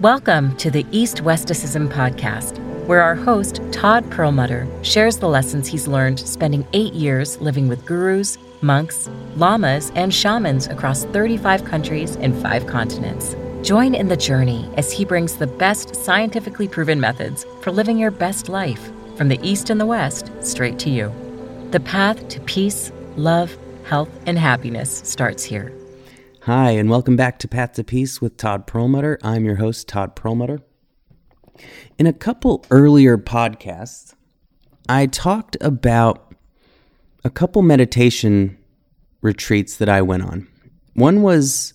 Welcome to the East Westicism podcast, where our host, Todd Perelmuter, shares the lessons he's learned spending eight years living with gurus, monks, lamas, and shamans across 35 countries and five continents. Join in the journey as he brings the best scientifically proven methods for living your best life from the East and the West straight to you. The path to peace, love, health, and happiness starts here. Hi, and welcome back to Path to Peace with Todd Perelmuter. I'm your host, Todd Perelmuter. In a couple earlier podcasts, I talked about a couple meditation retreats that I went on. One was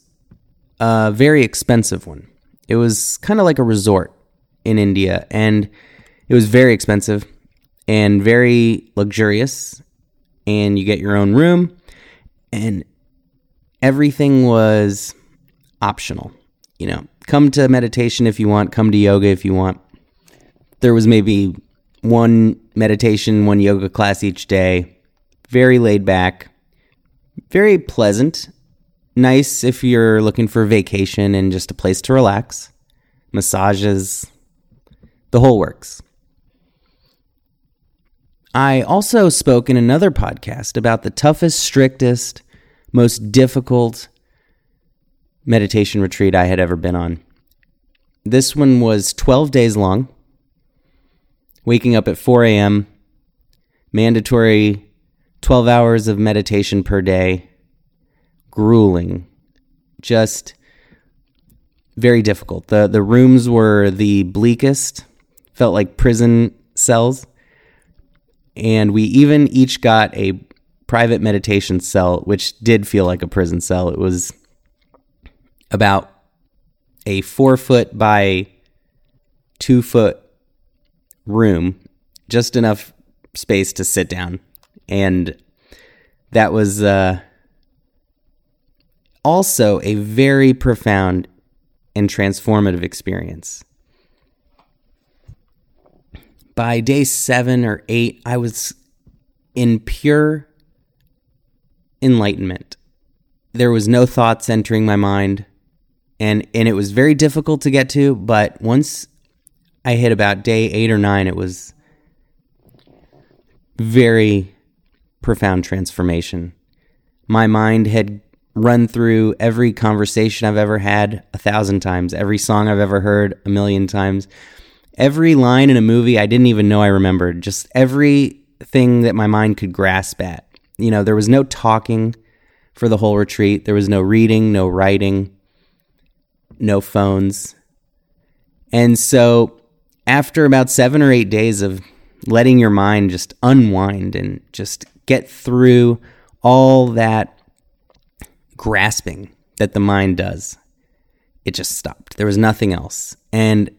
a very expensive one. It was kind of like a resort in India, and it was very expensive and very luxurious. And you get your own room, and everything was optional. You know, come to meditation if you want, come to yoga if you want. There was maybe one meditation, one yoga class each day. Very laid back, very pleasant. Nice if you're looking for vacation and just a place to relax. Massages, the whole works. I also spoke in another podcast about the toughest, strictest, most difficult meditation retreat I had ever been on. This one was 12 days long, waking up at 4 a.m., mandatory 12 hours of meditation per day, grueling, just very difficult. The, the rooms were the bleakest, felt like prison cells. And we even each got a private meditation cell, which did feel like a prison cell. It was about a four foot by two foot room, just enough space to sit down. And that was uh, also a very profound and transformative experience. By day seven or eight, I was in pure enlightenment. There was no thoughts entering my mind and and it was very difficult to get to, but once I hit about day 8 or 9 it was very profound transformation. My mind had run through every conversation I've ever had a thousand times, every song I've ever heard a million times, every line in a movie I didn't even know I remembered, just everything that my mind could grasp at you know, there was no talking for the whole retreat. There was no reading, no writing, no phones. And so, after about seven or eight days of letting your mind just unwind and just get through all that grasping that the mind does, it just stopped. There was nothing else. And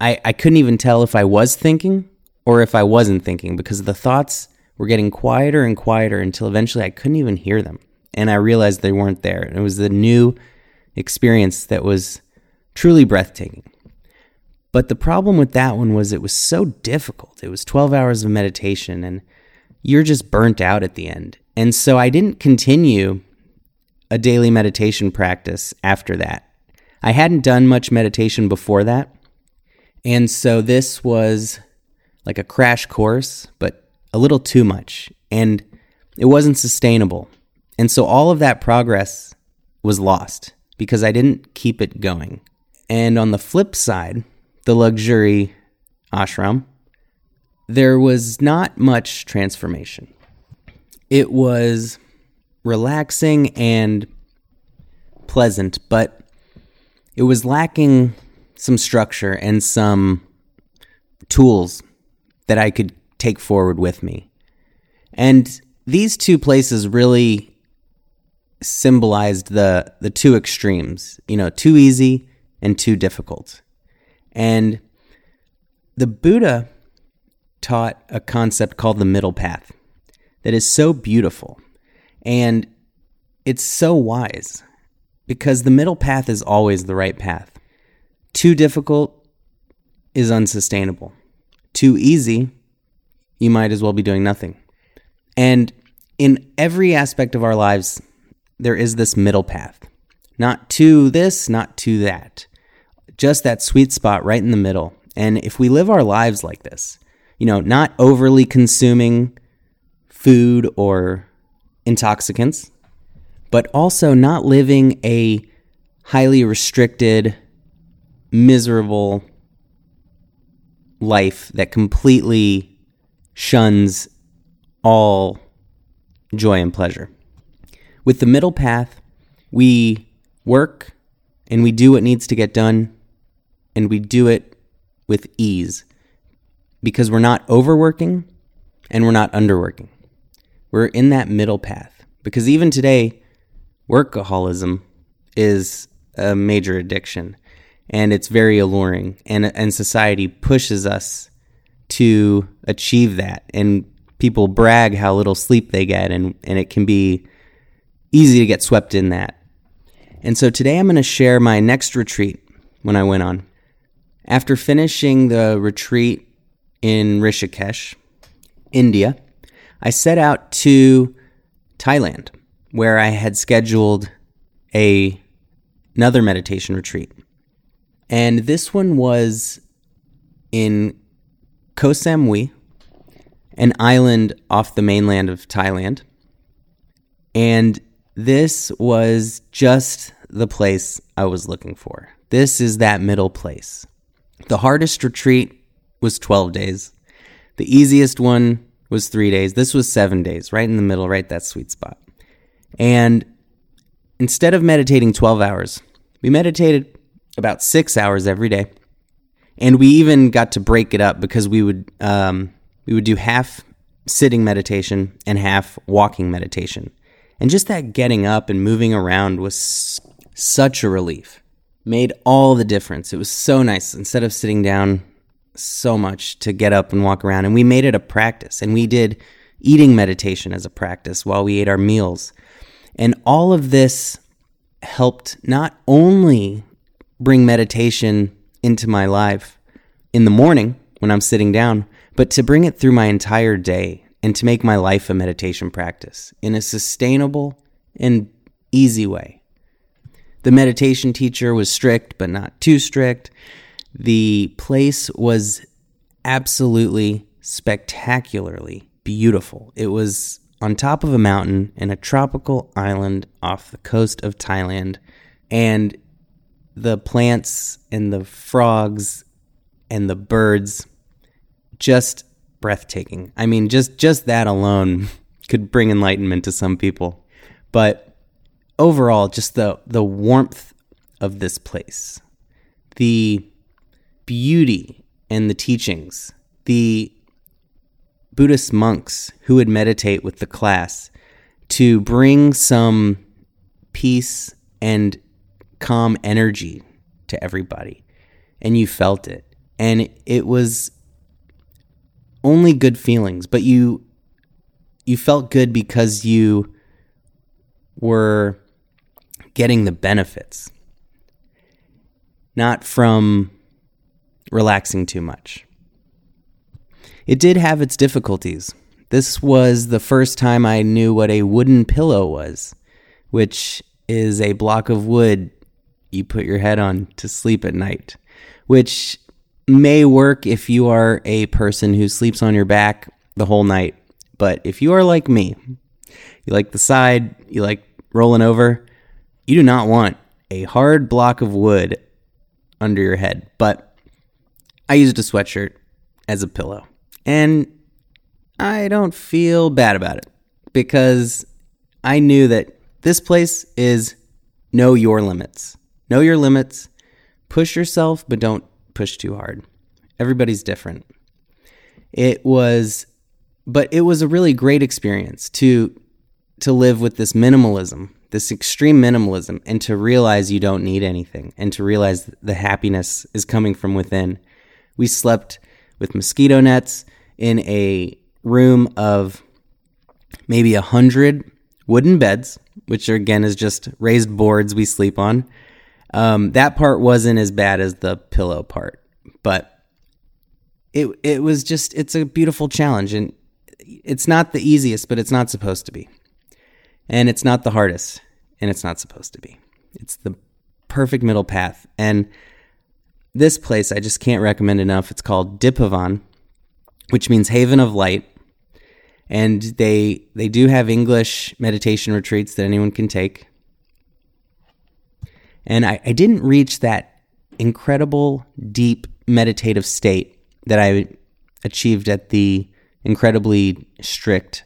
I, I couldn't even tell if I was thinking or if I wasn't thinking because the thoughts were getting quieter and quieter until eventually I couldn't even hear them. And I realized they weren't there. And it was the new experience that was truly breathtaking. But the problem with that one was it was so difficult. It was 12 hours of meditation and you're just burnt out at the end. And so I didn't continue a daily meditation practice after that. I hadn't done much meditation before that. And so this was like a crash course, but a little too much and it wasn't sustainable. And so all of that progress was lost because I didn't keep it going. And on the flip side, the luxury ashram, there was not much transformation. It was relaxing and pleasant, but it was lacking some structure and some tools that I could take forward with me. And these two places really symbolized the the two extremes, you know, too easy and too difficult. And the Buddha taught a concept called the middle path that is so beautiful and it's so wise because the middle path is always the right path. Too difficult is unsustainable. Too easy you might as well be doing nothing. And in every aspect of our lives, there is this middle path. Not to this, not to that. just that sweet spot right in the middle. And if we live our lives like this, you know, not overly consuming food or intoxicants, but also not living a highly restricted, miserable life that completely shuns all joy and pleasure. With the middle path, we work and we do what needs to get done and we do it with ease because we're not overworking and we're not underworking. We're in that middle path because even today, workaholism is a major addiction and it's very alluring and and society pushes us to achieve that and people brag how little sleep they get and and it can be easy to get swept in that. And so today I'm going to share my next retreat when I went on. After finishing the retreat in Rishikesh, India, I set out to Thailand where I had scheduled a another meditation retreat. And this one was in Koh Samui, an island off the mainland of Thailand. And this was just the place I was looking for. This is that middle place. The hardest retreat was 12 days. The easiest one was three days. This was seven days, right in the middle, right that sweet spot. And instead of meditating 12 hours, we meditated about six hours every day. And we even got to break it up because we would um, we would do half sitting meditation and half walking meditation. And just that getting up and moving around was such a relief. Made all the difference. It was so nice instead of sitting down so much to get up and walk around. And we made it a practice. And we did eating meditation as a practice while we ate our meals. And all of this helped not only bring meditation into my life in the morning when I'm sitting down, but to bring it through my entire day and to make my life a meditation practice in a sustainable and easy way. The meditation teacher was strict, but not too strict. The place was absolutely spectacularly beautiful. It was on top of a mountain in a tropical island off the coast of Thailand. And the plants and the frogs and the birds just breathtaking. I mean, just just that alone could bring enlightenment to some people. But overall, just the the warmth of this place, the beauty and the teachings, the Buddhist monks who would meditate with the class to bring some peace and calm energy to everybody. And you felt it. And it was only good feelings, but you you felt good because you were getting the benefits, not from relaxing too much. It did have its difficulties. This was the first time I knew what a wooden pillow was, which is a block of wood you put your head on to sleep at night, which may work if you are a person who sleeps on your back the whole night. But if you are like me, you like the side, you like rolling over, you do not want a hard block of wood under your head. But I used a sweatshirt as a pillow. And I don't feel bad about it because I knew that this place is know your limits. Know your limits. Push yourself, but don't push too hard. Everybody's different. It was but it was a really great experience to to live with this minimalism, this extreme minimalism and to realize you don't need anything and to realize the happiness is coming from within. We slept with mosquito nets in a room of maybe a hundred wooden beds, which again is just raised boards we sleep on. Um, that part wasn't as bad as the pillow part, but it it was just it's a beautiful challenge, and it's not the easiest, but it's not supposed to be, and it's not the hardest, and it's not supposed to be. It's the perfect middle path, and this place I just can't recommend enough. It's called Dipavan, which means Haven of Light. And they they do have English meditation retreats that anyone can take. And I, I didn't reach that incredible, deep meditative state that I achieved at the incredibly strict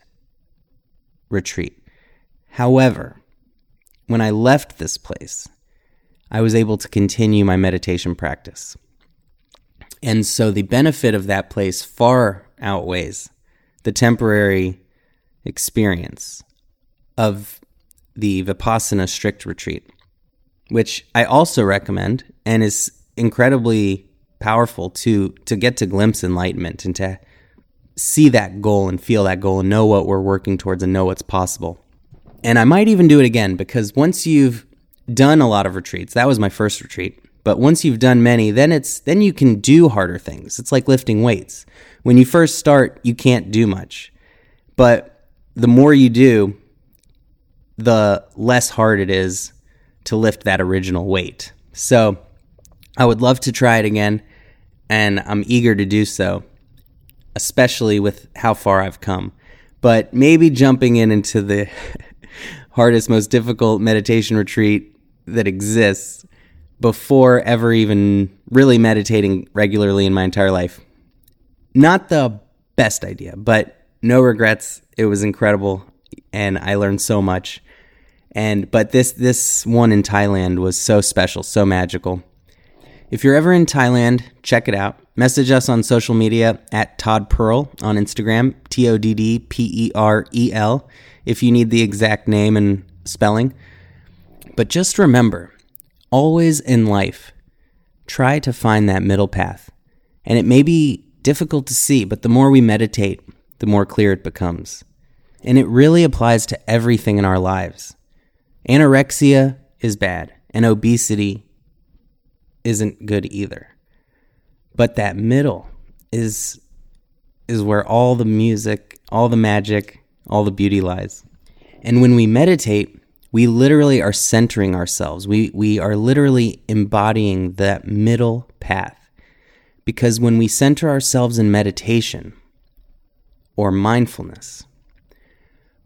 retreat. However, when I left this place, I was able to continue my meditation practice. And so the benefit of that place far outweighs the temporary experience of the Vipassana strict retreat, which I also recommend and is incredibly powerful to to get to glimpse enlightenment and to see that goal and feel that goal and know what we're working towards and know what's possible. And I might even do it again because once you've done a lot of retreats, that was my first retreat. But once you've done many, then it's then you can do harder things. It's like lifting weights. When you first start, you can't do much. But the more you do, the less hard it is to lift that original weight. So, I would love to try it again and I'm eager to do so, especially with how far I've come. But maybe jumping in into the hardest, most difficult meditation retreat that exists before ever even really meditating regularly in my entire life. Not the best idea, but no regrets. It was incredible and I learned so much. And but this this one in Thailand was so special, so magical. If you're ever in Thailand, check it out. Message us on social media at Todd Perel on Instagram, T O D D P E R E L, if you need the exact name and spelling. But just remember, always in life, try to find that middle path. And it may be difficult to see, but the more we meditate, the more clear it becomes. And it really applies to everything in our lives. Anorexia is bad, and obesity isn't good either. But that middle is is where all the music, all the magic, all the beauty lies. And when we meditate, we literally are centering ourselves. We we are literally embodying that middle path. Because when we center ourselves in meditation or mindfulness,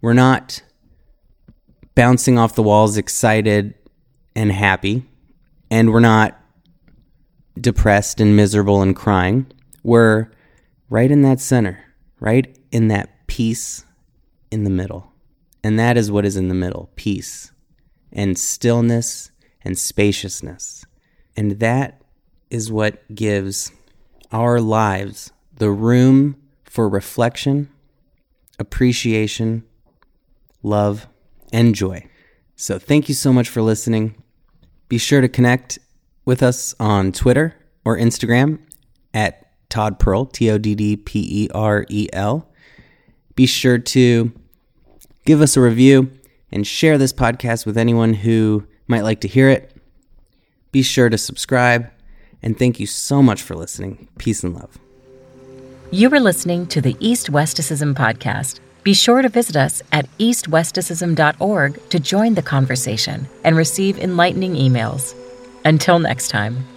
we're not bouncing off the walls excited and happy, and we're not depressed and miserable and crying. We're right in that center, right in that peace in the middle. And that is what is in the middle peace and stillness and spaciousness. And that is what gives our lives the room for reflection, appreciation, love, and joy. So, thank you so much for listening. Be sure to connect with us on Twitter or Instagram at Todd Perel, T O D D P E R E L. Be sure to give us a review and share this podcast with anyone who might like to hear it. Be sure to subscribe, and thank you so much for listening. Peace and love. You were listening to the East Westicism podcast. Be sure to visit us at eastwesticism.org to join the conversation and receive enlightening emails. Until next time.